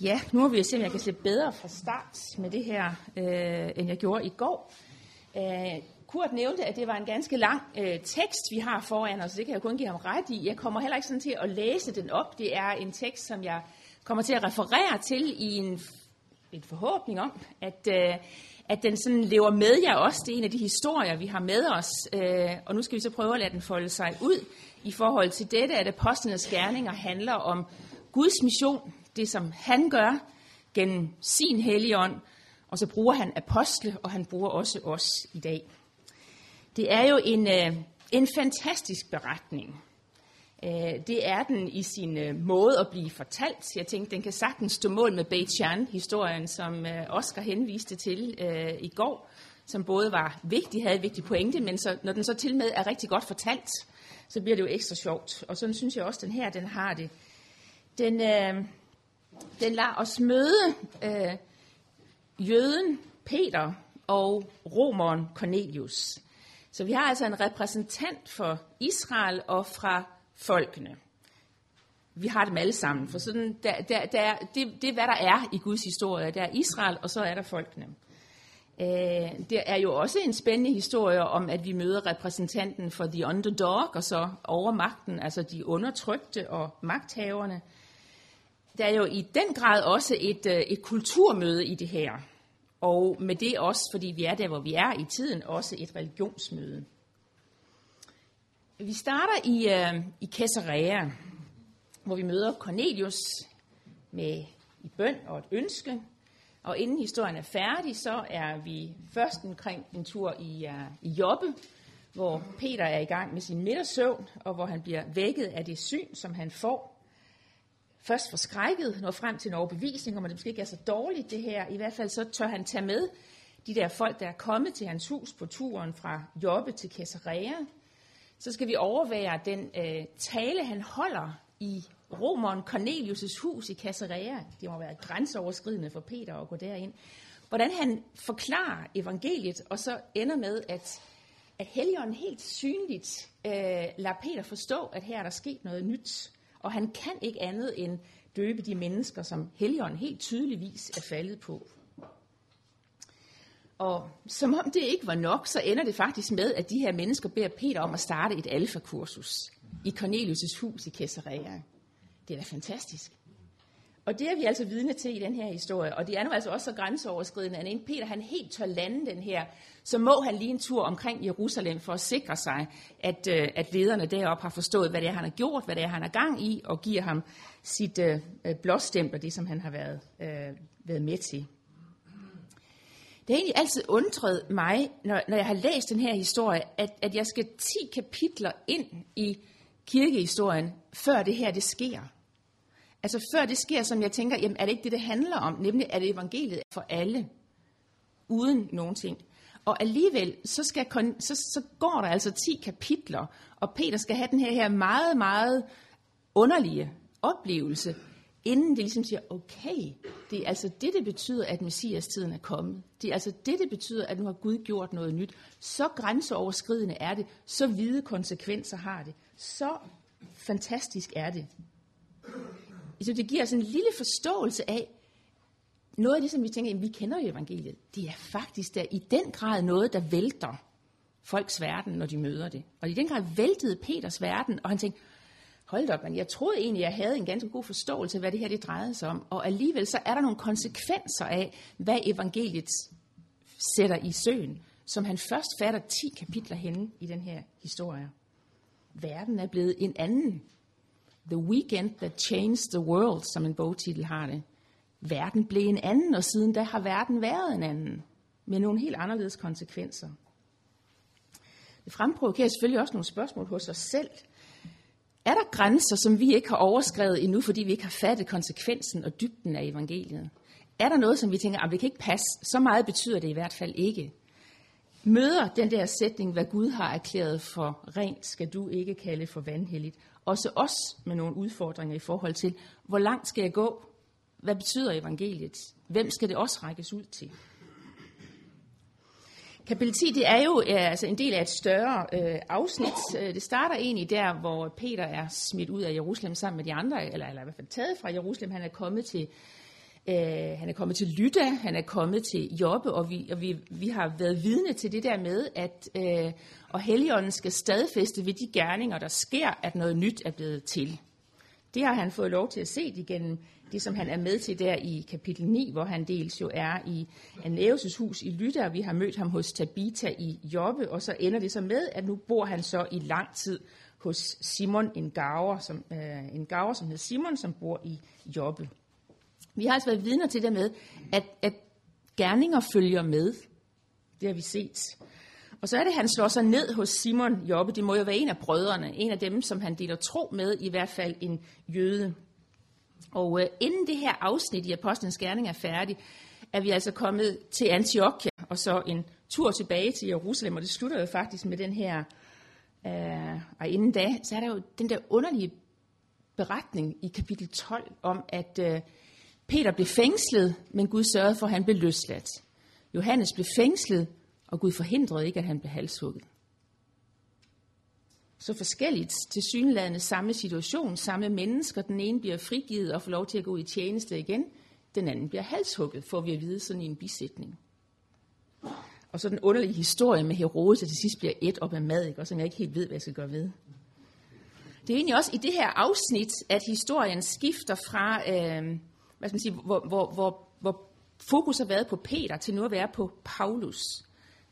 Ja, nu har vi se, om jeg kan se bedre fra start med det her, øh, end jeg gjorde i går. Øh, Kurt nævnte, at det var en ganske lang øh, tekst, vi har foran os, det kan jeg kun give ham ret i. Jeg kommer heller ikke sådan til at læse den op. Det er en tekst, som jeg kommer til at referere til i en, en forhåbning om, at, øh, at den sådan lever med jer også. Det er en af de historier, vi har med os, øh, og nu skal vi så prøve at lade den folde sig ud i forhold til dette, at apostlenes gerninger handler om Guds mission, det som han gør gennem sin helligånd, og så bruger han apostle, og han bruger også os i dag. Det er jo en, øh, en fantastisk beretning. Øh, det er den i sin øh, måde at blive fortalt. Jeg tænkte, den kan sagtens stå mål med Bei Chan-historien, som øh, Oscar henviste til øh, i går, som både var vigtig, havde et vigtigt pointe, men så, når den så til med er rigtig godt fortalt, så bliver det jo ekstra sjovt. Og sådan synes jeg også, den her den har det. Den, øh, den lader os møde øh, jøden Peter og romeren Cornelius. Så vi har altså en repræsentant for Israel og fra folkene. Vi har dem alle sammen, for sådan, der, der, der, det, det er, hvad der er i Guds historie. Der er Israel, og så er der folkene. Øh, det er jo også en spændende historie om, at vi møder repræsentanten for the underdog, og så overmagten, altså de undertrykte og magthaverne. Der er jo i den grad også et, øh, et kulturmøde i det her. Og med det også, fordi vi er der, hvor vi er i tiden, også et religionsmøde. Vi starter i, øh, i Caesarea, hvor vi møder Cornelius med i bøn og et ønske. Og inden historien er færdig, så er vi først omkring en tur i, uh, i Jobbe, hvor Peter er i gang med sin middagssøvn, og hvor han bliver vækket af det syn, som han får først forskrækket, når frem til en overbevisning om, at det måske ikke er så dårligt det her. I hvert fald så tør han tage med de der folk, der er kommet til hans hus på turen fra Jobbe til Caesarea. Så skal vi overvære den øh, tale, han holder i romeren Cornelius' hus i Caesarea. Det må være grænseoverskridende for Peter at gå derind. Hvordan han forklarer evangeliet, og så ender med, at, at Helligånden helt synligt øh, lader Peter forstå, at her er der sket noget nyt. Og han kan ikke andet end døbe de mennesker, som Helligånden helt tydeligvis er faldet på. Og som om det ikke var nok, så ender det faktisk med, at de her mennesker beder Peter om at starte et alfakursus i Cornelius' hus i Caesarea. Det er da fantastisk. Og det er vi altså vidne til i den her historie. Og det er nu altså også så grænseoverskridende, at inden Peter han helt tør lande den her, så må han lige en tur omkring Jerusalem for at sikre sig, at, øh, at lederne deroppe har forstået, hvad det er, han har gjort, hvad det er, han er gang i, og giver ham sit øh, øh blåstempel, det som han har været, øh, været med til. Det har egentlig altid undret mig, når, når jeg har læst den her historie, at, at jeg skal 10 kapitler ind i kirkehistorien, før det her det sker. Altså før det sker, som jeg tænker, jamen er det ikke det, det handler om, nemlig er det evangeliet er for alle, uden nogen ting. Og alligevel, så, skal, så, så går der altså 10 kapitler, og Peter skal have den her, her meget, meget underlige oplevelse, inden det ligesom siger, okay, det er altså det, det betyder, at Messias-tiden er kommet. Det er altså det, det betyder, at nu har Gud gjort noget nyt. Så grænseoverskridende er det, så hvide konsekvenser har det, så fantastisk er det. Så det giver os en lille forståelse af, noget af det, som vi tænker, at vi kender jo evangeliet, det er faktisk der i den grad noget, der vælter folks verden, når de møder det. Og i den grad væltede Peters verden, og han tænkte, hold op, men jeg troede egentlig, jeg havde en ganske god forståelse af, hvad det her det drejede sig om. Og alligevel så er der nogle konsekvenser af, hvad evangeliet sætter i søen, som han først fatter 10 kapitler henne i den her historie. Verden er blevet en anden The Weekend That Changed the World, som en bogtitel har det. Verden blev en anden, og siden da har verden været en anden, med nogle helt anderledes konsekvenser. Det fremprovokerer selvfølgelig også nogle spørgsmål hos os selv. Er der grænser, som vi ikke har overskrevet endnu, fordi vi ikke har fattet konsekvensen og dybden af evangeliet? Er der noget, som vi tænker, ah, at det kan ikke passe? Så meget betyder det i hvert fald ikke. Møder den der sætning, hvad Gud har erklæret for rent, skal du ikke kalde for vanhelligt også os med nogle udfordringer i forhold til, hvor langt skal jeg gå? Hvad betyder evangeliet? Hvem skal det også rækkes ud til? Kapitel 10 det er jo altså en del af et større øh, afsnit. Øh, det starter egentlig der, hvor Peter er smidt ud af Jerusalem sammen med de andre, eller, eller i hvert fald taget fra Jerusalem. Han er kommet til Øh, han er kommet til Lyda, han er kommet til Jobbe, og vi, og vi, vi har været vidne til det der med, at øh, og Helligånden skal stadfæste ved de gerninger, der sker, at noget nyt er blevet til. Det har han fået lov til at se igennem det, som han er med til der i kapitel 9, hvor han dels jo er i Anæus' hus i Lyda, og vi har mødt ham hos Tabita i Jobbe, og så ender det så med, at nu bor han så i lang tid hos Simon, en gaver, som, øh, en gaver, som hedder Simon, som bor i Jobbe. Vi har altså været vidner til det med, at, at gerninger følger med. Det har vi set. Og så er det, at han slår sig ned hos Simon Jobbe. Det må jo være en af brødrene, en af dem, som han deler tro med, i hvert fald en jøde. Og øh, inden det her afsnit i Apostlenes Gerning er færdig, er vi altså kommet til Antiochia, og så en tur tilbage til Jerusalem, og det slutter jo faktisk med den her, øh, og inden da, så er der jo den der underlige beretning i kapitel 12 om, at øh, Peter blev fængslet, men Gud sørgede for, at han blev løsladt. Johannes blev fængslet, og Gud forhindrede ikke, at han blev halshugget. Så forskelligt til synlædende samme situation, samme mennesker. Den ene bliver frigivet og får lov til at gå ud i tjeneste igen. Den anden bliver halshugget, får vi at vide sådan i en bisætning. Og så den underlige historie med Herodes, at til sidst bliver et op af mad, ikke? og som jeg ikke helt ved, hvad jeg skal gøre ved. Det er egentlig også i det her afsnit, at historien skifter fra, øh, hvad skal man sige, hvor, hvor, hvor, hvor fokus har været på Peter, til nu at være på Paulus.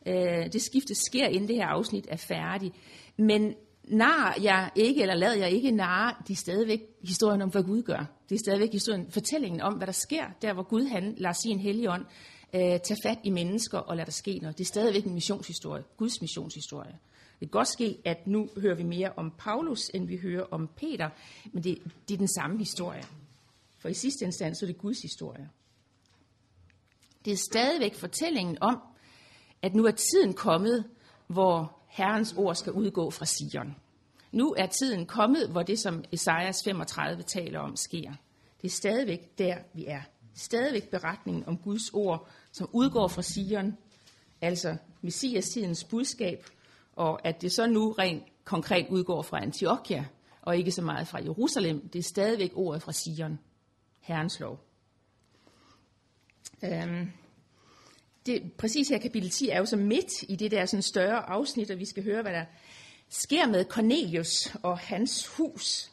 Øh, det skifte sker, inden det her afsnit er færdigt. Men nar jeg ikke, eller lader jeg ikke nar, det er stadigvæk historien om, hvad Gud gør. Det er stadigvæk historien, fortællingen om, hvad der sker, der hvor Gud han lader sin hellige ånd øh, tage fat i mennesker og lader der ske noget. Det er stadigvæk en missionshistorie, Guds missionshistorie. Det kan godt ske, at nu hører vi mere om Paulus, end vi hører om Peter, men det, det er den samme historie. For i sidste instans så er det Guds historie. Det er stadigvæk fortællingen om, at nu er tiden kommet, hvor Herrens ord skal udgå fra Sion. Nu er tiden kommet, hvor det, som Esajas 35 taler om, sker. Det er stadigvæk der, vi er. Stadigvæk beretningen om Guds ord, som udgår fra Sion, altså Messias-tidens budskab, og at det så nu rent konkret udgår fra Antiochia, og ikke så meget fra Jerusalem. Det er stadigvæk ordet fra Sion, Herrens lov. Øhm, det, præcis her kapitel 10 er jo så midt i det der sådan større afsnit, og vi skal høre, hvad der sker med Cornelius og hans hus.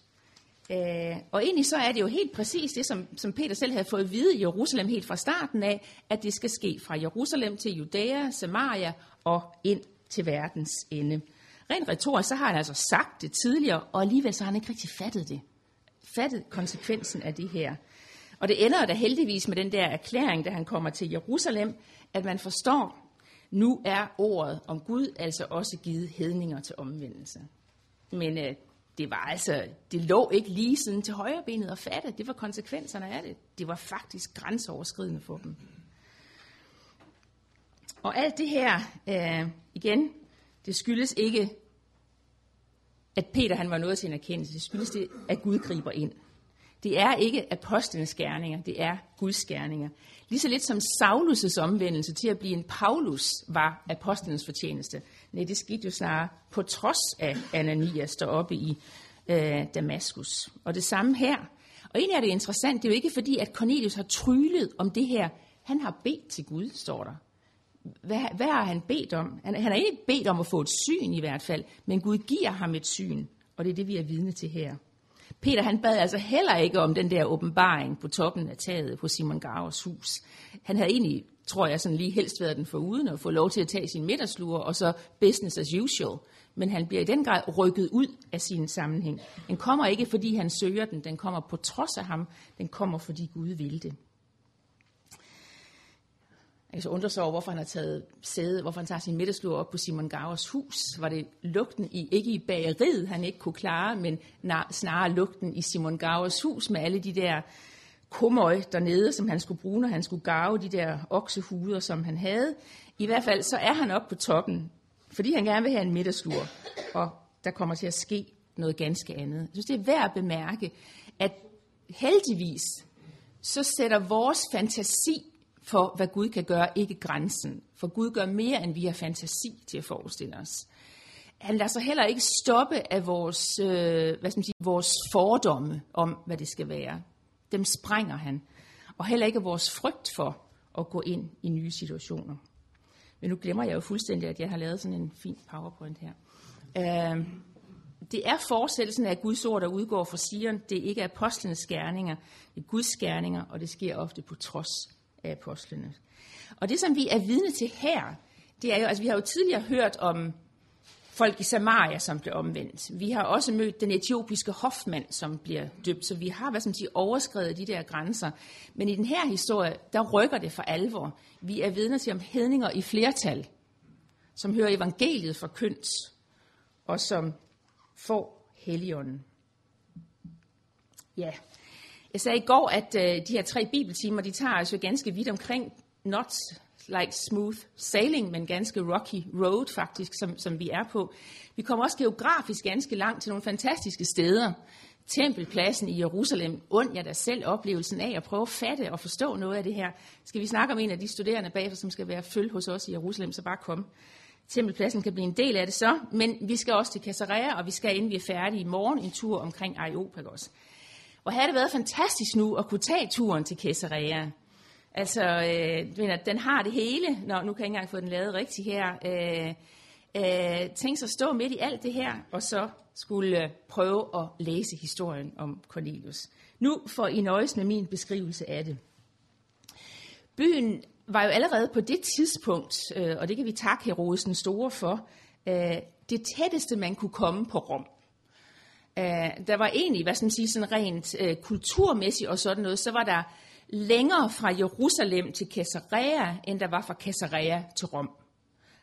Øh, og egentlig så er det jo helt præcis det, som, som Peter selv havde fået at vide i Jerusalem helt fra starten af, at det skal ske fra Jerusalem til Judæa, Samaria og ind til verdens ende. Rent retorisk, så har han altså sagt det tidligere, og alligevel så har han ikke rigtig fattet det. Fattet konsekvensen af det her. Og det ender da heldigvis med den der erklæring, da han kommer til Jerusalem, at man forstår, nu er ordet om Gud altså også givet hedninger til omvendelse. Men øh, det var altså, det lå ikke lige siden til højrebenet at fatte. Det var konsekvenserne af det. Det var faktisk grænseoverskridende for dem. Og alt det her, øh, igen, det skyldes ikke, at Peter han var nået til en erkendelse. Det skyldes det, at Gud griber ind. Det er ikke apostlenes gerninger, det er Guds gerninger. Lige så lidt som Saulus' omvendelse til at blive en Paulus var apostlenes fortjeneste. Nej, det skete jo snarere på trods af Ananias deroppe i øh, Damaskus. Og det samme her. Og egentlig er det interessant, det er jo ikke fordi, at Cornelius har tryllet om det her. Han har bedt til Gud, står der. Hvad, hvad har han bedt om? Han, han har ikke bedt om at få et syn i hvert fald, men Gud giver ham et syn, og det er det, vi er vidne til her. Peter han bad altså heller ikke om den der åbenbaring på toppen af taget på Simon Gavers hus. Han havde egentlig, tror jeg, sådan lige helst været den foruden at få lov til at tage sin middagslure, og så business as usual. Men han bliver i den grad rykket ud af sin sammenhæng. Den kommer ikke, fordi han søger den. Den kommer på trods af ham. Den kommer, fordi Gud vil det. Man kan så undre sig over, hvorfor han har taget sæde, hvorfor han tager sin middagslur op på Simon Gavers hus. Var det lugten i, ikke i bageriet, han ikke kunne klare, men snarere lugten i Simon Gavers hus med alle de der kumøj dernede, som han skulle bruge, når han skulle gave de der oksehuder, som han havde. I hvert fald så er han oppe på toppen, fordi han gerne vil have en middagslur, og der kommer til at ske noget ganske andet. Jeg synes, det er værd at bemærke, at heldigvis så sætter vores fantasi for, hvad Gud kan gøre, ikke grænsen. For Gud gør mere, end vi har fantasi til at forestille os. Han lader sig heller ikke stoppe af vores, øh, hvad skal man sige, vores fordomme om, hvad det skal være. Dem sprænger han. og heller ikke vores frygt for at gå ind i nye situationer. Men nu glemmer jeg jo fuldstændig, at jeg har lavet sådan en fin powerpoint her. Øh, det er fortsættelsen af Guds ord, der udgår fra Sion. Det er ikke apostlenes gerninger, det er Guds gerninger, og det sker ofte på trods af apostlene. Og det, som vi er vidne til her, det er jo, altså vi har jo tidligere hørt om folk i Samaria, som blev omvendt. Vi har også mødt den etiopiske hofmand, som bliver døbt, så vi har, hvad som siger, overskrevet de der grænser. Men i den her historie, der rykker det for alvor. Vi er vidner til om hedninger i flertal, som hører evangeliet forkyndt, og som får heligånden. Ja, jeg sagde i går, at øh, de her tre bibeltimer, de tager altså ganske vidt omkring, not like smooth sailing, men ganske rocky road faktisk, som, som vi er på. Vi kommer også geografisk ganske langt til nogle fantastiske steder. Tempelpladsen i Jerusalem, und jeg da selv oplevelsen af at prøve at fatte og forstå noget af det her. Skal vi snakke om en af de studerende bagefter, som skal være følge hos os i Jerusalem, så bare kom. Tempelpladsen kan blive en del af det så, men vi skal også til Caesarea, og vi skal, inden vi er færdige i morgen, en tur omkring Areopagos. Og havde det været fantastisk nu at kunne tage turen til Caesarea. Altså, øh, mener, den har det hele. Nå, nu kan jeg ikke engang få den lavet rigtigt her. Øh, øh, tænk sig at stå midt i alt det her, og så skulle øh, prøve at læse historien om Cornelius. Nu får I nøjes med min beskrivelse af det. Byen var jo allerede på det tidspunkt, øh, og det kan vi takke Herodes den Store for, øh, det tætteste, man kunne komme på Rom. Uh, der var egentlig, hvad skal man sige, sådan rent uh, kulturmæssigt og sådan noget, så var der længere fra Jerusalem til Caesarea, end der var fra Caesarea til Rom.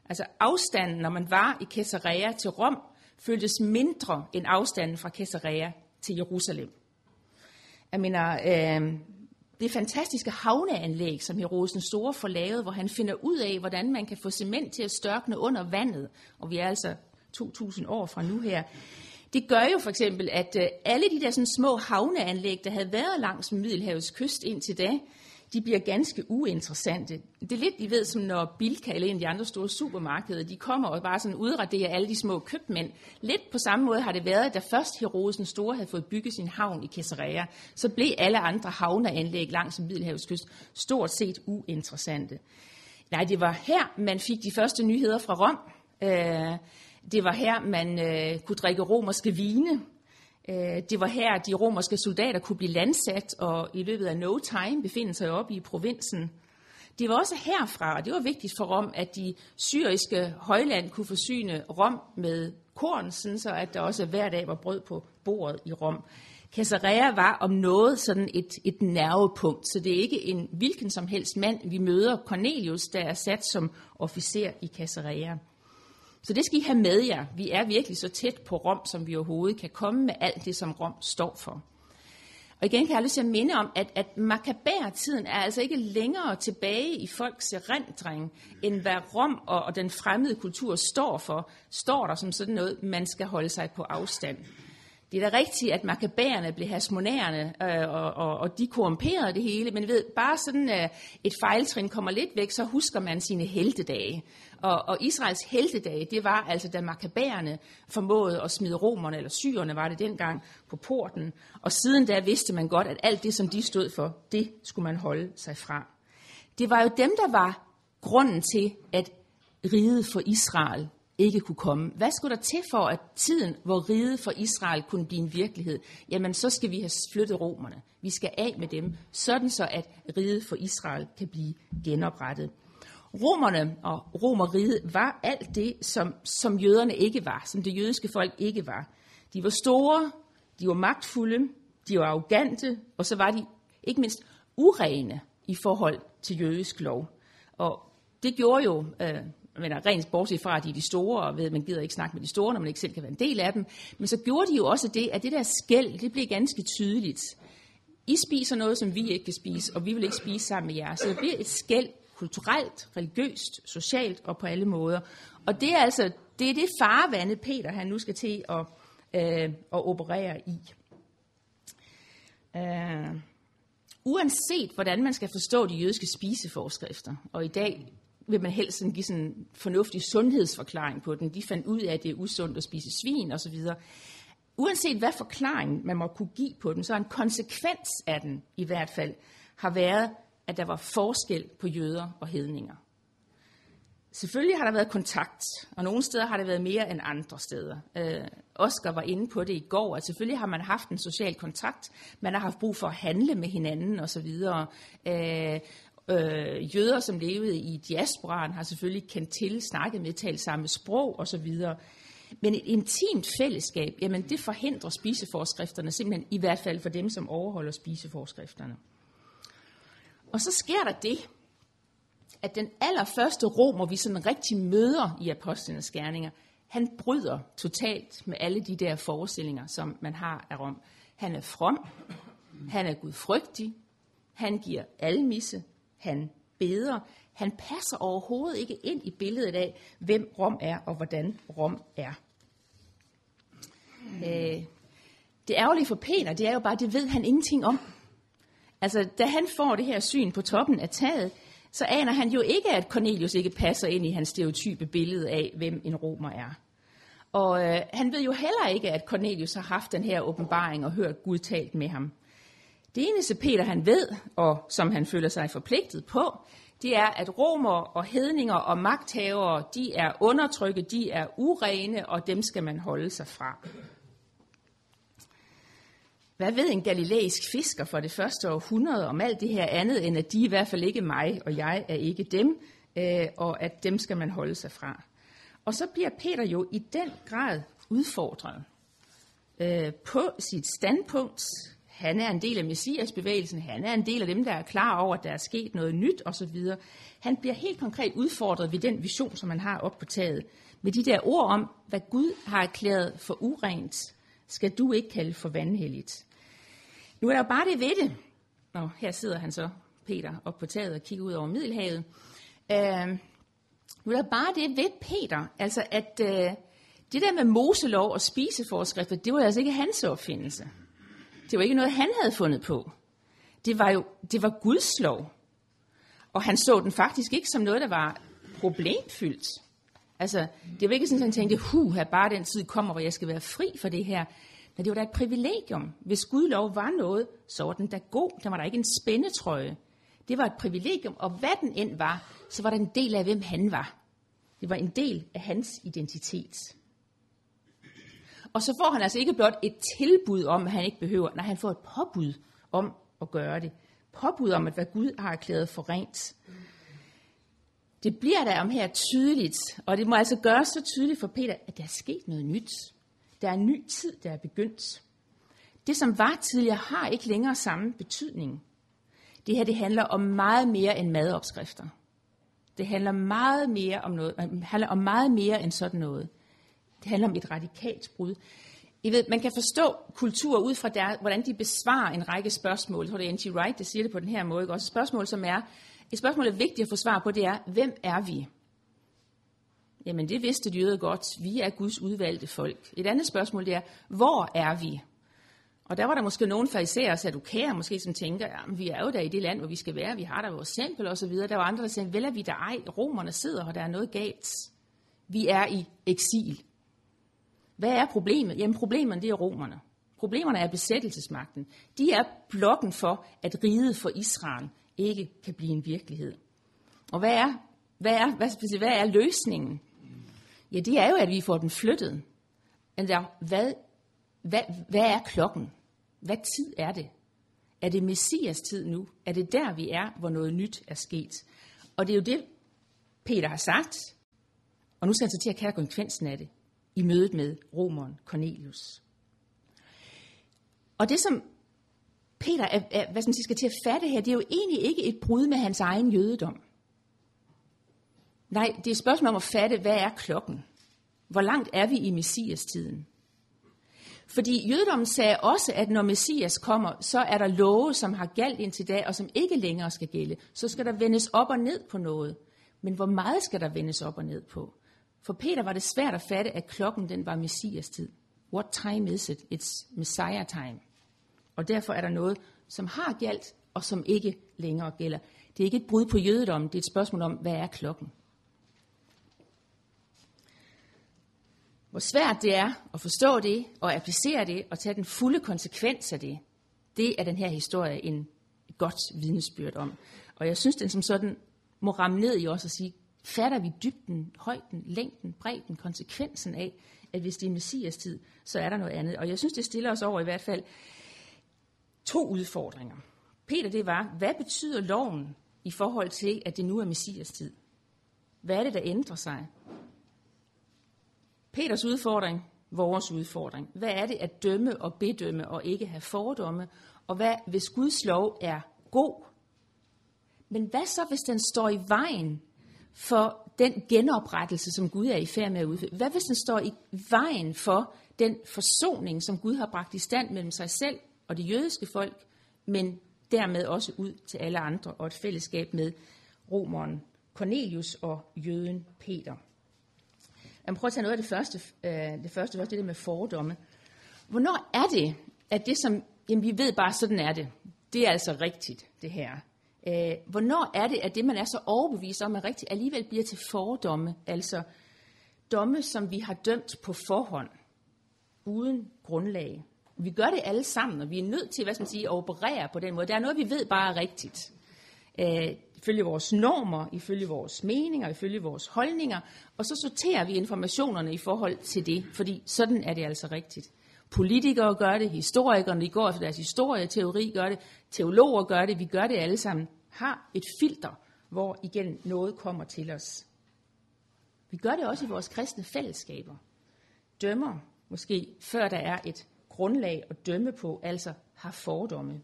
Altså afstanden, når man var i Caesarea til Rom, føltes mindre end afstanden fra Caesarea til Jerusalem. Jeg mener, øh, det fantastiske havneanlæg, som Herodes den Store får lavet, hvor han finder ud af, hvordan man kan få cement til at størkne under vandet, og vi er altså 2.000 år fra nu her, det gør jo for eksempel, at øh, alle de der sådan små havneanlæg, der havde været langs Middelhavets kyst indtil da, de bliver ganske uinteressante. Det er lidt, I ved, som når Bilka eller en af de andre store supermarkeder, de kommer og bare sådan udraderer alle de små købmænd. Lidt på samme måde har det været, da først Herodes Store havde fået bygget sin havn i Caesarea, så blev alle andre havneanlæg langs Middelhavets kyst stort set uinteressante. Nej, det var her, man fik de første nyheder fra Rom. Øh, det var her, man øh, kunne drikke romerske vine. Øh, det var her, de romerske soldater kunne blive landsat og i løbet af no time befinde sig oppe i provinsen. Det var også herfra, og det var vigtigt for Rom, at de syriske højland kunne forsyne Rom med korn, sådan så at der også hver dag var brød på bordet i Rom. Caesarea var om noget sådan et, et nervepunkt, så det er ikke en hvilken som helst mand, vi møder Cornelius, der er sat som officer i Caesarea. Så det skal I have med jer. Vi er virkelig så tæt på Rom, som vi overhovedet kan komme med alt det, som Rom står for. Og igen kan jeg lyst til at minde om, at, at makabær-tiden er altså ikke længere tilbage i folks erindring, end hvad Rom og, og den fremmede kultur står for, står der som sådan noget, man skal holde sig på afstand. Det er da rigtigt, at makabærerne blev hasmonærerne, øh, og, og, og de korrumperede det hele, men ved, bare sådan øh, et fejltrin kommer lidt væk, så husker man sine heltedage. Og, og Israels heltedage, det var altså, da makabærerne formåede at smide romerne, eller syrerne var det dengang, på porten. Og siden da vidste man godt, at alt det, som de stod for, det skulle man holde sig fra. Det var jo dem, der var grunden til, at riget for Israel ikke kunne komme. Hvad skulle der til for, at tiden, hvor riget for Israel kunne blive en virkelighed? Jamen, så skal vi have flyttet romerne. Vi skal af med dem, sådan så at riget for Israel kan blive genoprettet. Romerne og romeriet var alt det, som, som jøderne ikke var, som det jødiske folk ikke var. De var store, de var magtfulde, de var arrogante, og så var de ikke mindst urene i forhold til jødisk lov. Og det gjorde jo, øh, men rent bortset fra, at de er de store, og ved, man gider ikke snakke med de store, når man ikke selv kan være en del af dem, men så gjorde de jo også det, at det der skæld, det blev ganske tydeligt. I spiser noget, som vi ikke kan spise, og vi vil ikke spise sammen med jer. Så det bliver et skæld kulturelt, religiøst, socialt og på alle måder. Og det er altså det, er det farvande, Peter han nu skal til at, øh, at operere i. Uh, uanset hvordan man skal forstå de jødiske spiseforskrifter, og i dag vil man helst sådan give sådan en fornuftig sundhedsforklaring på den. De fandt ud af, at det er usundt at spise svin osv. Uanset hvad forklaring man må kunne give på den, så er en konsekvens af den i hvert fald, har været, at der var forskel på jøder og hedninger. Selvfølgelig har der været kontakt, og nogle steder har det været mere end andre steder. Øh, Oscar var inde på det i går, at selvfølgelig har man haft en social kontakt, man har haft brug for at handle med hinanden osv. Øh, øh, jøder, som levede i diasporaen, har selvfølgelig kendt til, snakket med, talt samme sprog osv. Men et intimt fællesskab, jamen det forhindrer spiseforskrifterne simpelthen, i hvert fald for dem, som overholder spiseforskrifterne. Og så sker der det, at den allerførste romer, vi sådan rigtig møder i apostlenes gerninger, han bryder totalt med alle de der forestillinger, som man har af Rom. Han er from, han er gudfrygtig, han giver almisse, han beder, han passer overhovedet ikke ind i billedet af, hvem Rom er og hvordan Rom er. Øh, det ærgerlige for Peter, det er jo bare, det ved han ingenting om. Altså, da han får det her syn på toppen af taget, så aner han jo ikke, at Cornelius ikke passer ind i hans stereotype billede af, hvem en romer er. Og øh, han ved jo heller ikke, at Cornelius har haft den her åbenbaring og hørt Gud talt med ham. Det eneste Peter han ved, og som han føler sig forpligtet på, det er, at romer og hedninger og magthavere, de er undertrykket, de er urene, og dem skal man holde sig fra. Hvad ved en galilæisk fisker for det første århundrede om alt det her andet, end at de er i hvert fald ikke mig, og jeg er ikke dem, øh, og at dem skal man holde sig fra. Og så bliver Peter jo i den grad udfordret øh, på sit standpunkt. Han er en del af Messias-bevægelsen, han er en del af dem, der er klar over, at der er sket noget nyt osv. Han bliver helt konkret udfordret ved den vision, som man har op på taget, med de der ord om, hvad Gud har erklæret for urent, skal du ikke kalde for vandhelligt. Nu er der jo bare det ved det. Nå, her sidder han så, Peter, op på taget og kigger ud over Middelhavet. Øh, nu er der bare det ved Peter, altså at øh, det der med Moselov og spiseforskrifter, det var altså ikke hans opfindelse. Det var ikke noget, han havde fundet på. Det var jo det var Guds lov. Og han så den faktisk ikke som noget, der var problemfyldt. Altså, det var ikke sådan, at han tænkte, hu, her bare den tid kommer, hvor jeg skal være fri for det her. Men det var da et privilegium. Hvis Gud lov var noget, så var den da god. Der var der ikke en spændetrøje. Det var et privilegium, og hvad den end var, så var der en del af, hvem han var. Det var en del af hans identitet. Og så får han altså ikke blot et tilbud om, at han ikke behøver, når han får et påbud om at gøre det. Påbud om, at hvad Gud har erklæret for rent. Det bliver der om her tydeligt, og det må altså gøres så tydeligt for Peter, at der er sket noget nyt. Der er en ny tid, der er begyndt. Det, som var tidligere, har ikke længere samme betydning. Det her det handler om meget mere end madopskrifter. Det handler meget mere om noget, øh, handler om meget mere end sådan noget. Det handler om et radikalt brud. I ved, man kan forstå kultur ud fra der, hvordan de besvarer en række spørgsmål. Jeg tror, det er N.T. Wright, der siger det på den her måde. Ikke? Også spørgsmål, som er, et spørgsmål, der er vigtigt at få svar på, det er, hvem er vi? Jamen, det vidste de jøder godt. Vi er Guds udvalgte folk. Et andet spørgsmål, det er, hvor er vi? Og der var der måske nogle fariserer og sadukærer, måske som tænker, ja, vi er jo der i det land, hvor vi skal være, vi har der vores tempel og så videre. Der var andre, der sagde, vel er vi der ej, romerne sidder, og der er noget galt. Vi er i eksil. Hvad er problemet? Jamen problemet det er romerne. Problemerne er besættelsesmagten. De er blokken for, at riget for Israel ikke kan blive en virkelighed. Og hvad er, hvad er, hvad, hvad er løsningen? Ja, det er jo, at vi får den flyttet. Men der, hvad, hvad, hvad er klokken? Hvad tid er det? Er det Messias tid nu? Er det der, vi er, hvor noget nyt er sket? Og det er jo det, Peter har sagt. Og nu skal han så til at kære konsekvensen af det i mødet med romeren Cornelius. Og det, som Peter er, er, hvad skal, skal til at fatte her, det er jo egentlig ikke et brud med hans egen jødedom. Nej, det er et spørgsmål om at fatte, hvad er klokken? Hvor langt er vi i Messias-tiden? Fordi jødedommen sagde også, at når Messias kommer, så er der love, som har galt indtil da, og som ikke længere skal gælde. Så skal der vendes op og ned på noget. Men hvor meget skal der vendes op og ned på? For Peter var det svært at fatte, at klokken den var Messias tid. What time is it? It's Messiah time. Og derfor er der noget, som har galt, og som ikke længere gælder. Det er ikke et brud på jødedommen, det er et spørgsmål om, hvad er klokken? Hvor svært det er at forstå det, og applicere det, og tage den fulde konsekvens af det, det er den her historie en, godt vidnesbyrd om. Og jeg synes, den som sådan må ramme ned i os og sige, fatter vi dybden, højden, længden, bredden, konsekvensen af, at hvis det er Messias tid, så er der noget andet. Og jeg synes, det stiller os over i hvert fald to udfordringer. Peter, det var, hvad betyder loven i forhold til, at det nu er Messias tid? Hvad er det, der ændrer sig? Peters udfordring, vores udfordring. Hvad er det at dømme og bedømme og ikke have fordomme? Og hvad, hvis Guds lov er god? Men hvad så, hvis den står i vejen for den genoprettelse, som Gud er i færd med at udføre? Hvad hvis den står i vejen for den forsoning, som Gud har bragt i stand mellem sig selv og det jødiske folk, men dermed også ud til alle andre, og et fællesskab med romeren Cornelius og jøden Peter. Jeg prøv at tage noget af det første, øh, det første, det, det med fordomme. Hvornår er det, at det som, jamen vi ved bare, sådan er det, det er altså rigtigt, det her. Øh, hvornår er det, at det, man er så overbevist om er rigtigt, alligevel bliver til fordomme, altså domme, som vi har dømt på forhånd, uden grundlag. Vi gør det alle sammen, og vi er nødt til hvad skal man sige, at operere på den måde. Der er noget, vi ved bare er rigtigt. Øh, ifølge vores normer, ifølge vores meninger, ifølge vores holdninger, og så sorterer vi informationerne i forhold til det, fordi sådan er det altså rigtigt. Politikere gør det, historikerne går efter deres historieteori gør det, teologer gør det, vi gør det alle sammen, har et filter, hvor igen noget kommer til os. Vi gør det også i vores kristne fællesskaber. Dømmer måske, før der er et grundlag at dømme på, altså har fordomme.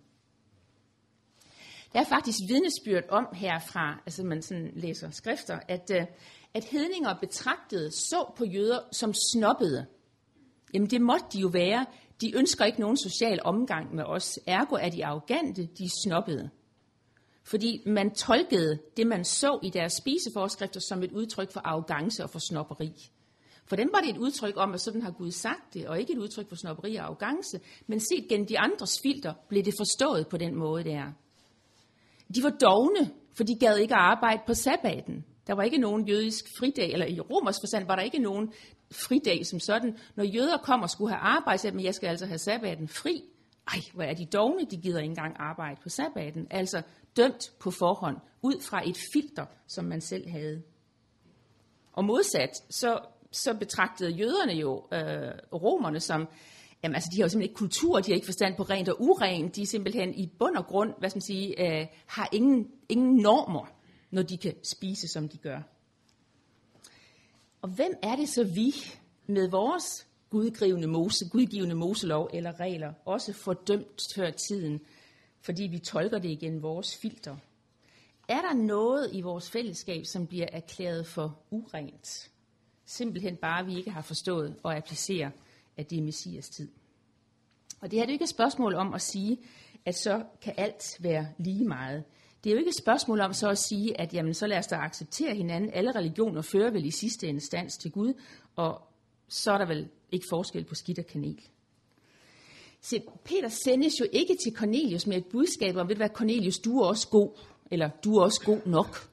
Der er faktisk vidnesbyrd om herfra, altså man sådan læser skrifter, at, øh, at hedninger betragtede så på jøder som snobbede. Jamen det måtte de jo være. De ønsker ikke nogen social omgang med os. Ergo er de arrogante, de er snobbede. Fordi man tolkede det, man så i deres spiseforskrifter, som et udtryk for arrogance og for snopperi. For dem var det et udtryk om, at sådan har Gud sagt det, og ikke et udtryk for snopperi og arrogance. Men set gennem de andres filter, blev det forstået på den måde, der. De var dogne, for de gad ikke at arbejde på sabbaten. Der var ikke nogen jødisk fridag, eller i romersk forstand var der ikke nogen fridag som sådan. Når jøder kom og skulle have arbejde, så men jeg skal altså have sabbaten fri. Ej, hvor er de dogne, de gider ikke engang arbejde på sabbaten. Altså dømt på forhånd, ud fra et filter, som man selv havde. Og modsat, så, så betragtede jøderne jo øh, romerne som Jamen, altså, de har jo simpelthen ikke kultur, de har ikke forstand på rent og urent. De er simpelthen i bund og grund, hvad skal man sige, øh, har ingen, ingen normer, når de kan spise, som de gør. Og hvem er det så vi med vores gudgivende, mose, gudgivende moselov eller regler også fordømt før tiden, fordi vi tolker det igen vores filter? Er der noget i vores fællesskab, som bliver erklæret for urent? Simpelthen bare, vi ikke har forstået og applicere at det er Messias tid. Og det her er jo ikke et spørgsmål om at sige, at så kan alt være lige meget. Det er jo ikke et spørgsmål om så at sige, at jamen, så lad os da acceptere hinanden. Alle religioner fører vel i sidste instans til Gud, og så er der vel ikke forskel på skidt og kanel. Se, Peter sendes jo ikke til Cornelius med et budskab om, ved du hvad, Cornelius, du er også god, eller du er også god nok.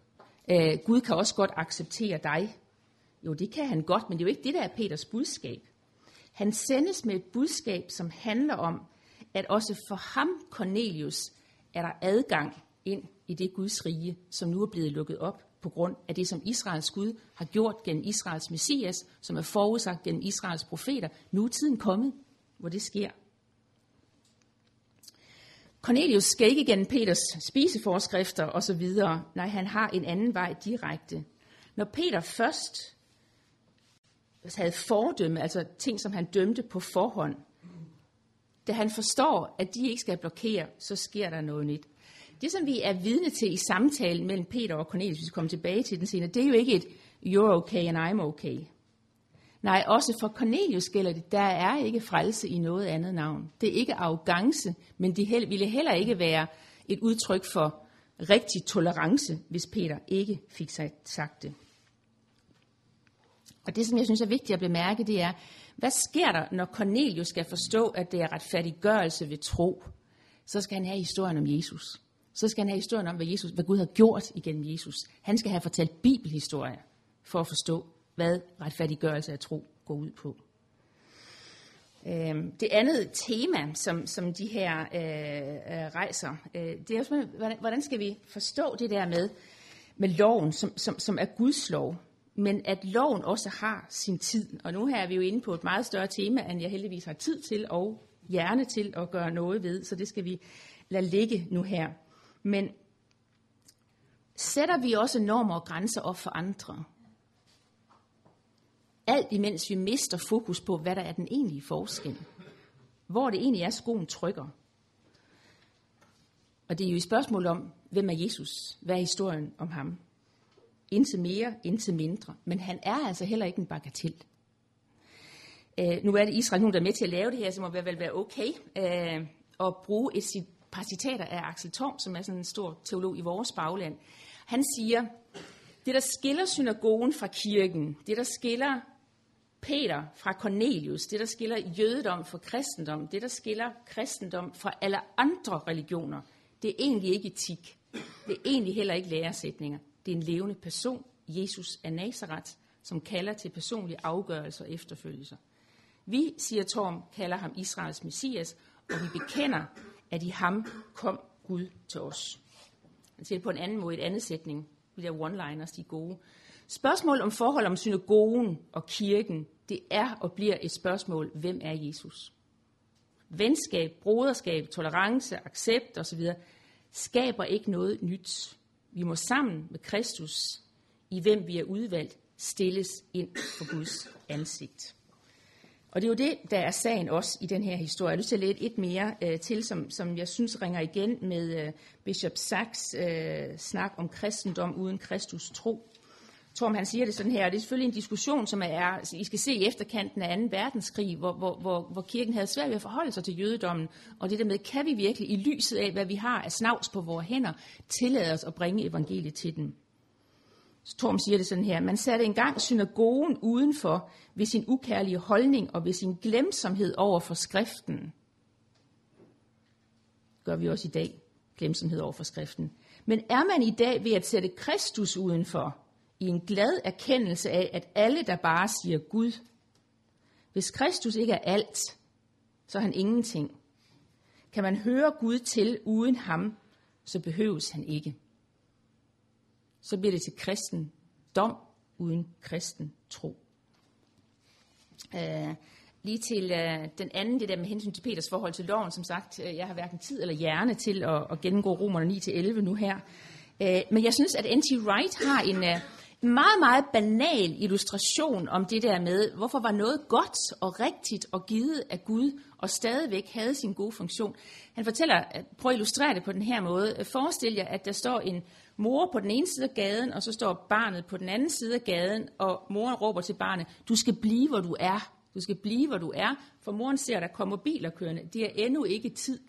Uh, Gud kan også godt acceptere dig. Jo, det kan han godt, men det er jo ikke det, der er Peters budskab. Han sendes med et budskab, som handler om, at også for ham, Cornelius, er der adgang ind i det Guds rige, som nu er blevet lukket op på grund af det, som Israels Gud har gjort gennem Israels Messias, som er forudsagt gennem Israels profeter. Nu er tiden kommet, hvor det sker. Cornelius skal ikke gennem Peters spiseforskrifter osv. Nej, han har en anden vej direkte. Når Peter først havde fordømme, altså ting, som han dømte på forhånd. Da han forstår, at de ikke skal blokere, så sker der noget nyt. Det, som vi er vidne til i samtalen mellem Peter og Cornelius, hvis vi kommer tilbage til den senere, det er jo ikke et you're okay and I'm okay. Nej, også for Cornelius gælder det, der er ikke frelse i noget andet navn. Det er ikke arrogance, men det ville heller ikke være et udtryk for rigtig tolerance, hvis Peter ikke fik sagt det. Og det, som jeg synes er vigtigt at bemærke, det er, hvad sker der, når Cornelius skal forstå, at det er retfærdiggørelse ved tro? Så skal han have historien om Jesus. Så skal han have historien om, hvad, Jesus, hvad Gud har gjort igennem Jesus. Han skal have fortalt bibelhistorie for at forstå, hvad retfærdiggørelse af tro går ud på. Øhm, det andet tema, som, som de her øh, øh rejser, øh, det er også, hvordan skal vi forstå det der med, med loven, som, som, som er Guds lov, men at loven også har sin tid. Og nu her er vi jo inde på et meget større tema, end jeg heldigvis har tid til og hjerne til at gøre noget ved, så det skal vi lade ligge nu her. Men sætter vi også normer og grænser op for andre? Alt imens vi mister fokus på, hvad der er den egentlige forskel. Hvor det egentlig er, skoen trykker. Og det er jo et spørgsmål om, hvem er Jesus? Hvad er historien om ham? Intet mere, intet mindre. Men han er altså heller ikke en bagatel. Øh, nu er det Israel, nogen der er med til at lave det her, så må det vel være okay øh, at bruge et par citater af Axel Thom, som er sådan en stor teolog i vores bagland. Han siger, det der skiller synagogen fra kirken, det der skiller Peter fra Cornelius, det der skiller jødedom fra kristendom, det der skiller kristendom fra alle andre religioner, det er egentlig ikke etik. Det er egentlig heller ikke læresætninger. Det er en levende person, Jesus af Nazareth, som kalder til personlige afgørelser og efterfølgelser. Vi, siger Torm, kalder ham Israels Messias, og vi bekender, at i ham kom Gud til os. Han siger det på en anden måde, et andet sætning. De der one-liners, de er gode. Spørgsmål om forhold om synagogen og kirken, det er og bliver et spørgsmål, hvem er Jesus? Venskab, broderskab, tolerance, accept osv. skaber ikke noget nyt. Vi må sammen med Kristus, i hvem vi er udvalgt, stilles ind for Guds ansigt. Og det er jo det, der er sagen også i den her historie. Jeg har lyst til at læse et mere øh, til, som, som jeg synes ringer igen med øh, Bishop Sachs øh, snak om kristendom uden Kristus tro. Torm han siger det sådan her, og det er selvfølgelig en diskussion, som er, altså, I skal se i efterkanten af 2. verdenskrig, hvor, hvor, hvor, hvor kirken havde svært ved at forholde sig til jødedommen, og det der med, kan vi virkelig i lyset af, hvad vi har af snavs på vores hænder, tillade os at bringe evangeliet til dem. Torm siger det sådan her, man satte engang synagogen udenfor ved sin ukærlige holdning og ved sin glemsomhed over for skriften. Gør vi også i dag, glemsomhed over for skriften. Men er man i dag ved at sætte Kristus udenfor, i en glad erkendelse af, at alle, der bare siger Gud, hvis Kristus ikke er alt, så er han ingenting. Kan man høre Gud til uden ham, så behøves han ikke så bliver det til kristen dom uden kristen tro. Uh, lige til øh, den anden, det der med hensyn til Peters forhold til loven, som sagt, øh, jeg har hverken tid eller hjerne til at, at gennemgå romerne 9-11 nu her. Uh, men jeg synes, at N.T. Wright har en Øh, meget, meget banal illustration om det der med, hvorfor var noget godt og rigtigt og givet af Gud, og stadigvæk havde sin gode funktion. Han fortæller, prøv at illustrere det på den her måde. Forestil jer, at der står en mor på den ene side af gaden, og så står barnet på den anden side af gaden, og moren råber til barnet, du skal blive, hvor du er. Du skal blive, hvor du er, for moren ser, at der kommer biler kørende. Det er endnu ikke tid.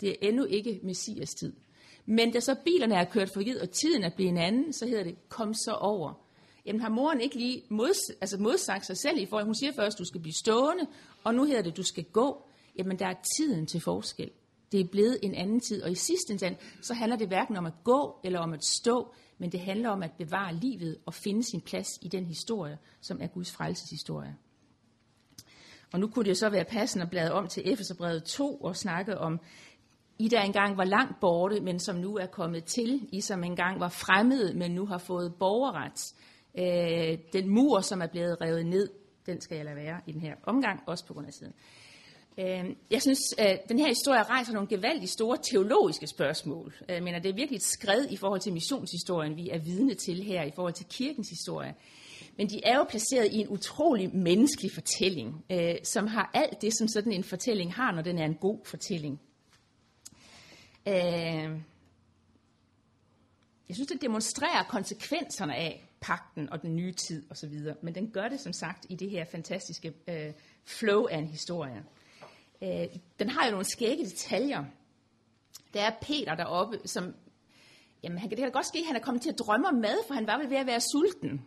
Det er endnu ikke messias tid. Men da så bilerne er kørt forbi, og tiden er blevet en anden, så hedder det, kom så over. Jamen har moren ikke lige mods, altså modsagt sig selv i forhold, hun siger først, du skal blive stående, og nu hedder det, du skal gå. Jamen der er tiden til forskel. Det er blevet en anden tid, og i sidste instans, så handler det hverken om at gå eller om at stå, men det handler om at bevare livet og finde sin plads i den historie, som er Guds frelseshistorie. Og nu kunne det jo så være passende at blade om til Efeserbrevet 2 og snakke om i, der engang var langt borte, men som nu er kommet til. I, som engang var fremmede, men nu har fået borgerret. Øh, den mur, som er blevet revet ned, den skal jeg lade være i den her omgang, også på grund af siden. Øhm, jeg synes, at den her historie rejser nogle gevaldigt store teologiske spørgsmål. Øh, jeg mener, det er virkelig et skred i forhold til missionshistorien, vi er vidne til her, i forhold til kirkens historie. Men de er jo placeret i en utrolig menneskelig fortælling, øh, som har alt det, som sådan en fortælling har, når den er en god fortælling. Øh, jeg synes, det demonstrerer konsekvenserne af pakten og den nye tid osv., men den gør det som sagt i det her fantastiske øh, flow af en historie. Øh, den har jo nogle skægge detaljer. Der er Peter deroppe, som, jamen han kan det kan godt ske, at han er kommet til at drømme om mad, for han var vel ved at være sulten.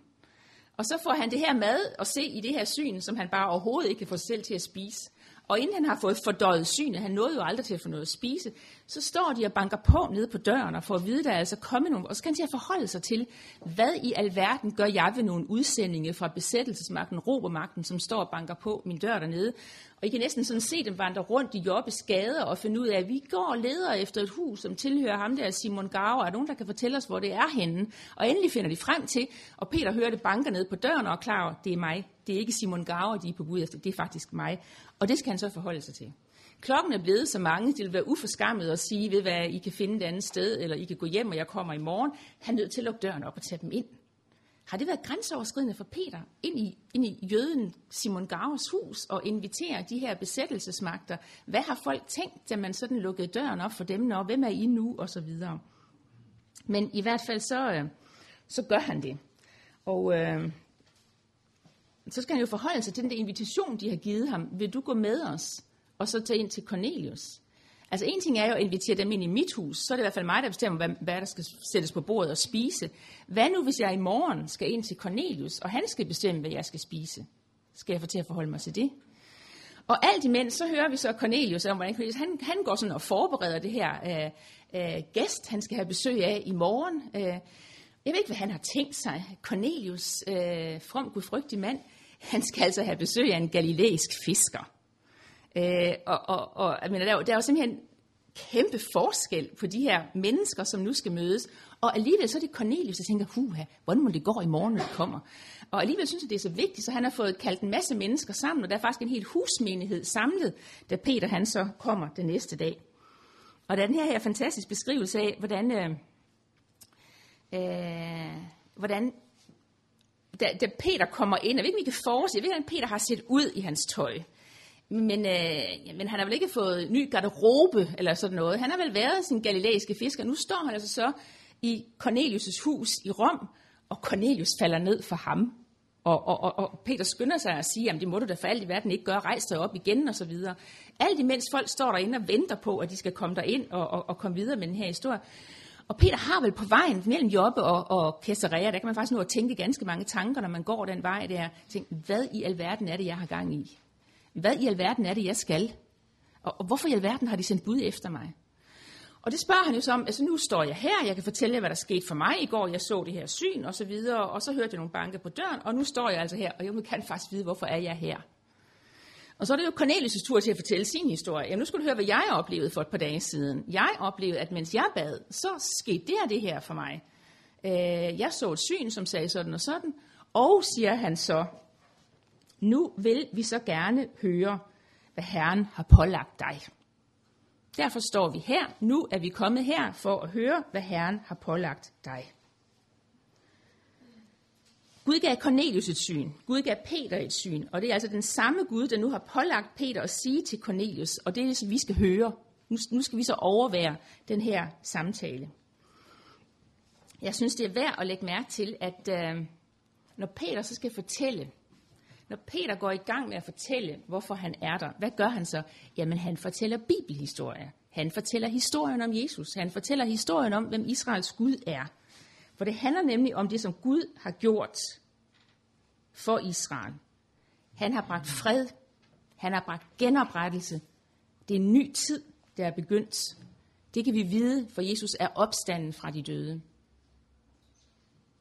Og så får han det her mad at se i det her syn, som han bare overhovedet ikke kan få sig selv til at spise. Og inden han har fået fordøjet synet, han nåede jo aldrig til at få noget at spise, så står de og banker på nede på døren og får at vide, at der er altså kommet nogen. og så kan han til at forholde sig til, hvad i alverden gør jeg ved nogle udsendinge fra besættelsesmagten, robermagten, som står og banker på min dør dernede. Og I kan næsten sådan se dem vandre rundt i Jobbes gader og finde ud af, at vi går og leder efter et hus, som tilhører ham der, Simon Gauer. Er nogen, der kan fortælle os, hvor det er henne? Og endelig finder de frem til, og Peter hører det banker ned på døren og er klar det er mig. Det er ikke Simon Gauer, de er på bud efter, det er faktisk mig. Og det skal han så forholde sig til. Klokken er blevet så mange, det vil være uforskammet at sige, ved hvad I kan finde et andet sted, eller I kan gå hjem, og jeg kommer i morgen. Han er nødt til at lukke døren op og tage dem ind. Har det været grænseoverskridende for Peter ind i, ind i jøden Simon Gavers hus og invitere de her besættelsesmagter? Hvad har folk tænkt, da man sådan lukkede døren op for dem, når hvem er I nu, og så videre. Men i hvert fald så, øh, så gør han det. Og øh, så skal han jo forholde sig til den der invitation, de har givet ham. Vil du gå med os? Og så tage ind til Cornelius. Altså en ting er jo at invitere dem ind i mit hus, så er det i hvert fald mig, der bestemmer, hvad, hvad der skal sættes på bordet og spise. Hvad nu, hvis jeg i morgen skal ind til Cornelius, og han skal bestemme, hvad jeg skal spise? Skal jeg få til at forholde mig til det? Og alt imens, så hører vi så Cornelius om, hvordan Cornelius, han, han går sådan og forbereder det her øh, øh, gæst, han skal have besøg af i morgen. Øh, jeg ved ikke, hvad han har tænkt sig. Cornelius, øh, from gudfrygtig mand, han skal altså have besøg af en galilæisk fisker. Øh, og, og, og jeg mener, der, er jo, der er jo simpelthen kæmpe forskel på de her mennesker, som nu skal mødes. Og alligevel så er det Cornelius, der tænker, huha, hvordan må det gå i morgen, når det kommer? Og alligevel synes jeg, det er så vigtigt, så han har fået kaldt en masse mennesker sammen, og der er faktisk en hel husmenighed samlet, da Peter han så kommer den næste dag. Og der er den her, her fantastisk beskrivelse af, hvordan, øh, øh, hvordan da, da Peter kommer ind, jeg ved ikke, om I kan forestille, jeg ved, ikke, om Peter har set ud i hans tøj. Men, øh, men han har vel ikke fået ny garderobe eller sådan noget. Han har vel været sin galileiske fisker. Nu står han altså så i Cornelius' hus i Rom, og Cornelius falder ned for ham. Og, og, og, og Peter skynder sig at sige, at det må du da for alt i verden ikke gøre, rejse dig op igen og så videre. Alt imens folk står derinde og venter på, at de skal komme derind og, og, og komme videre med den her historie. Og Peter har vel på vejen mellem Jobbe og, og Caesarea, der kan man faktisk nå at tænke ganske mange tanker, når man går den vej der. Tænk, hvad i alverden er det, jeg har gang i? Hvad i alverden er det, jeg skal? Og, og hvorfor i alverden har de sendt bud efter mig? Og det spørger han jo så om, altså nu står jeg her, jeg kan fortælle jer, hvad der skete for mig i går, jeg så det her syn og så videre, og så hørte jeg nogle banke på døren, og nu står jeg altså her, og jeg kan faktisk vide, hvorfor er jeg her. Og så er det jo Cornelius' tur til at fortælle sin historie. Jamen nu skal du høre, hvad jeg oplevede for et par dage siden. Jeg oplevede, at mens jeg bad, så skete det her det her for mig. Øh, jeg så et syn, som sagde sådan og sådan, og siger han så, nu vil vi så gerne høre, hvad Herren har pålagt dig. Derfor står vi her. Nu er vi kommet her for at høre, hvad Herren har pålagt dig. Gud gav Cornelius et syn. Gud gav Peter et syn. Og det er altså den samme Gud, der nu har pålagt Peter at sige til Cornelius. Og det er det, vi skal høre. Nu, nu skal vi så overvære den her samtale. Jeg synes, det er værd at lægge mærke til, at øh, når Peter så skal fortælle, når Peter går i gang med at fortælle, hvorfor han er der, hvad gør han så? Jamen, han fortæller bibelhistorie. Han fortæller historien om Jesus. Han fortæller historien om, hvem Israels Gud er. For det handler nemlig om det, som Gud har gjort for Israel. Han har bragt fred. Han har bragt genoprettelse. Det er en ny tid, der er begyndt. Det kan vi vide, for Jesus er opstanden fra de døde.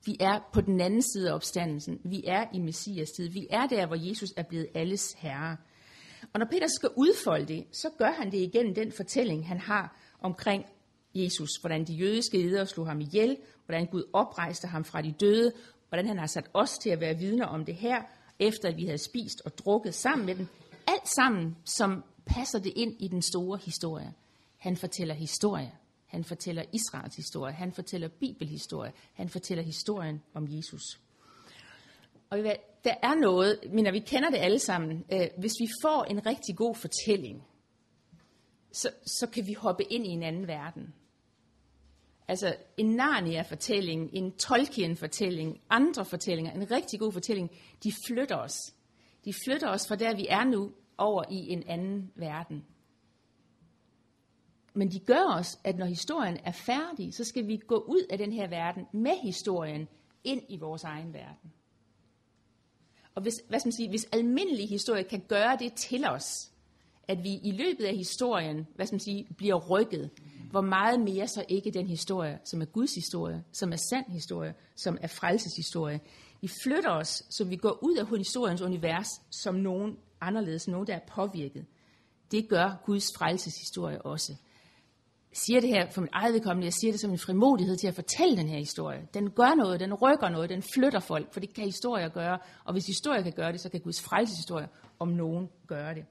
Vi er på den anden side af opstandelsen. Vi er i Messias tid. Vi er der, hvor Jesus er blevet alles herre. Og når Peter skal udfolde det, så gør han det igennem den fortælling, han har omkring Jesus. Hvordan de jødiske ledere slog ham ihjel, hvordan Gud oprejste ham fra de døde, hvordan han har sat os til at være vidner om det her, efter at vi havde spist og drukket sammen med dem. Alt sammen, som passer det ind i den store historie. Han fortæller historie. Han fortæller Israels historie. Han fortæller bibelhistorie. Han fortæller historien om Jesus. Og der er noget, men vi kender det alle sammen. Øh, hvis vi får en rigtig god fortælling, så, så kan vi hoppe ind i en anden verden. Altså en Narnia-fortælling, en Tolkien-fortælling, andre fortællinger, en rigtig god fortælling, de flytter os. De flytter os fra der, vi er nu, over i en anden verden. Men de gør os, at når historien er færdig, så skal vi gå ud af den her verden med historien ind i vores egen verden. Og hvis, hvad skal man sige, hvis almindelig historie kan gøre det til os, at vi i løbet af historien, hvad skal man sige, bliver rykket. Hvor meget mere så ikke den historie, som er Guds historie, som er sand historie, som er frelseshistorie. Vi flytter os, så vi går ud af historiens univers som nogen anderledes, nogen der er påvirket. Det gør Guds frelseshistorie også. Jeg siger det her for min eget vedkommende, jeg siger det som en frimodighed til at fortælle den her historie. Den gør noget, den rykker noget, den flytter folk, for det kan historier gøre. Og hvis historier kan gøre det, så kan Guds frelseshistorie om nogen gøre det.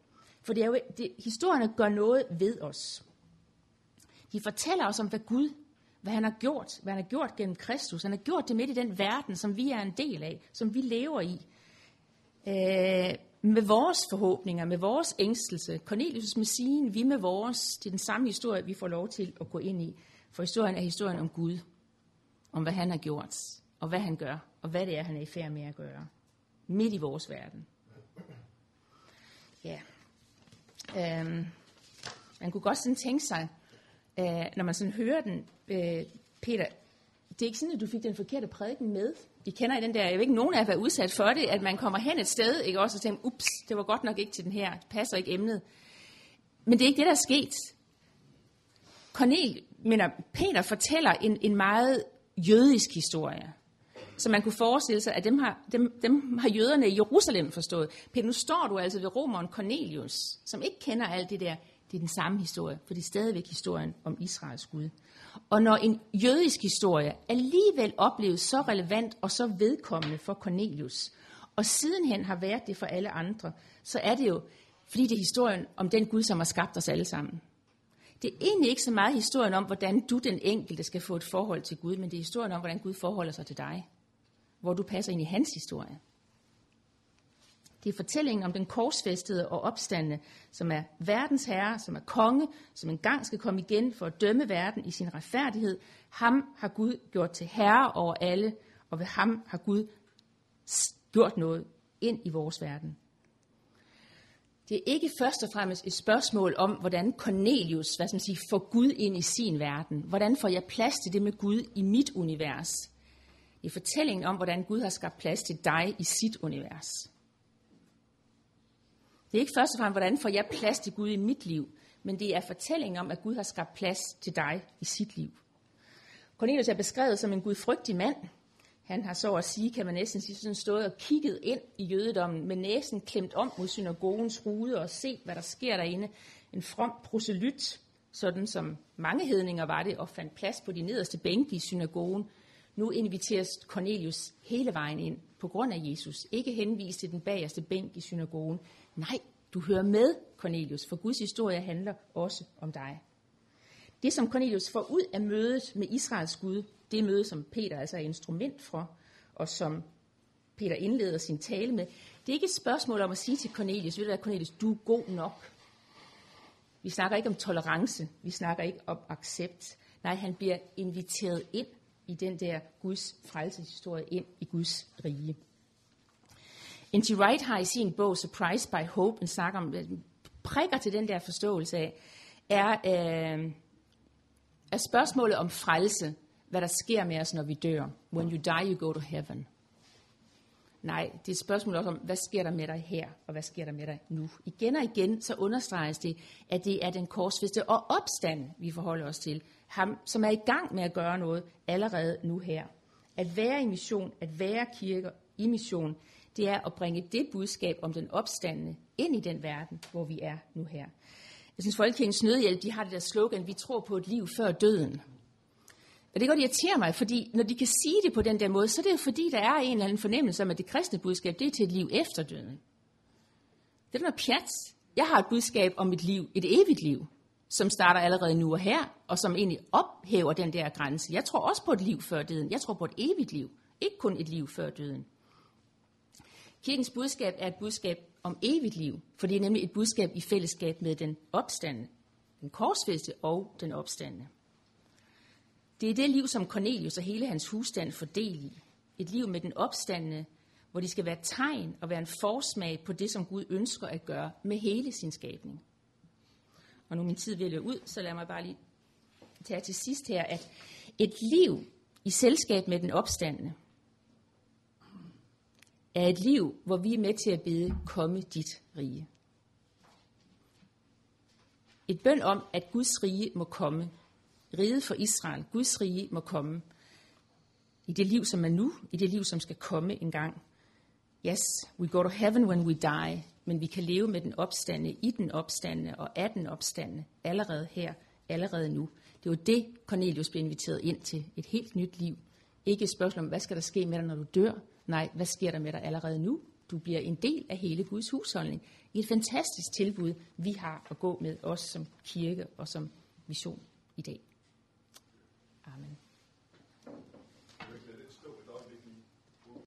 For det er jo, det, historierne gør noget ved os. De fortæller os om, hvad Gud, hvad han har gjort, hvad han har gjort gennem Kristus. Han har gjort det midt i den verden, som vi er en del af, som vi lever i. Øh, med vores forhåbninger, med vores ængstelse. Cornelius med sin, vi med vores. Det er den samme historie, vi får lov til at gå ind i. For historien er historien om Gud. Om hvad han har gjort, og hvad han gør, og hvad det er, han er i færd med at gøre. Midt i vores verden. Ja. Øhm, man kunne godt sådan tænke sig, øh, når man sådan hører den, øh, Peter, det er ikke sådan, at du fik den forkerte prædiken med. I kender i den der, jeg ved ikke, nogen af jer været udsat for det, at man kommer hen et sted, ikke også, og tænker, ups, det var godt nok ikke til den her, det passer ikke emnet. Men det er ikke det, der er sket. Cornel, mener, øh, Peter fortæller en, en meget jødisk historie. Så man kunne forestille sig, at dem har, dem, dem har jøderne i Jerusalem forstået. Peter, nu står du altså ved romeren Cornelius, som ikke kender alt det der. Det er den samme historie, for det er stadigvæk historien om Israels Gud. Og når en jødisk historie alligevel opleves så relevant og så vedkommende for Cornelius, og sidenhen har været det for alle andre, så er det jo, fordi det er historien om den Gud, som har skabt os alle sammen. Det er egentlig ikke så meget historien om, hvordan du, den enkelte, skal få et forhold til Gud, men det er historien om, hvordan Gud forholder sig til dig. Hvor du passer ind i hans historie. Det er fortællingen om den korsfæstede og opstande, som er verdens herre, som er konge, som engang skal komme igen for at dømme verden i sin retfærdighed. Ham har Gud gjort til herre over alle, og ved ham har Gud gjort noget ind i vores verden. Det er ikke først og fremmest et spørgsmål om, hvordan Cornelius hvad skal man sige, får Gud ind i sin verden. Hvordan får jeg plads til det med Gud i mit univers? Det er fortællingen om, hvordan Gud har skabt plads til dig i sit univers. Det er ikke først og fremmest, hvordan får jeg plads til Gud i mit liv, men det er fortællingen om, at Gud har skabt plads til dig i sit liv. Cornelius er beskrevet som en gudfrygtig mand. Han har så at sige, kan man næsten sige, sådan stået og kigget ind i jødedommen med næsen klemt om mod synagogens rude og set, hvad der sker derinde. En from proselyt, sådan som mange hedninger var det, og fandt plads på de nederste bænke i synagogen. Nu inviteres Cornelius hele vejen ind på grund af Jesus. Ikke henvist til den bagerste bænk i synagogen, Nej, du hører med, Cornelius, for Guds historie handler også om dig. Det, som Cornelius får ud af mødet med Israels Gud, det møde, som Peter altså er instrument for, og som Peter indleder sin tale med, det er ikke et spørgsmål om at sige til Cornelius, ved du hvad, Cornelius, du er god nok. Vi snakker ikke om tolerance, vi snakker ikke om accept. Nej, han bliver inviteret ind i den der Guds frelseshistorie, ind i Guds rige. N.T. Wright har i sin bog Surprised by Hope en snak om, prikker til den der forståelse af, er, øh, er spørgsmålet om frelse, hvad der sker med os, når vi dør. When you die, you go to heaven. Nej, det er et spørgsmål også om, hvad sker der med dig her, og hvad sker der med dig nu? Igen og igen, så understreges det, at det er den korsfeste og opstand, vi forholder os til. Ham, som er i gang med at gøre noget allerede nu her. At være i mission, at være kirke i mission, det er at bringe det budskab om den opstandende ind i den verden, hvor vi er nu her. Jeg synes, Folkekirkens Nødhjælp, de har det der slogan, vi tror på et liv før døden. Og det godt irritere mig, fordi når de kan sige det på den der måde, så er det jo fordi, der er en eller anden fornemmelse om, at det kristne budskab, det er til et liv efter døden. Det er noget pjat. Jeg har et budskab om et liv, et evigt liv, som starter allerede nu og her, og som egentlig ophæver den der grænse. Jeg tror også på et liv før døden. Jeg tror på et evigt liv. Ikke kun et liv før døden. Kirkens budskab er et budskab om evigt liv, for det er nemlig et budskab i fællesskab med den opstande, den korsfæste og den opstande. Det er det liv, som Cornelius og hele hans husstand får del i. Et liv med den opstande, hvor de skal være tegn og være en forsmag på det, som Gud ønsker at gøre med hele sin skabning. Og nu min tid vil ud, så lad mig bare lige tage til sidst her, at et liv i selskab med den opstandende er et liv, hvor vi er med til at bede, komme dit rige. Et bøn om, at Guds rige må komme. Riget for Israel. Guds rige må komme. I det liv, som er nu. I det liv, som skal komme en gang. Yes, we go to heaven when we die. Men vi kan leve med den opstande, i den opstande og af den opstande. Allerede her. Allerede nu. Det var det, Cornelius blev inviteret ind til. Et helt nyt liv. Ikke et spørgsmål om, hvad skal der ske med dig, når du dør? Nej, hvad sker der med dig allerede nu? Du bliver en del af hele Guds husholdning. Et fantastisk tilbud, vi har at gå med os som kirke og som mission i dag.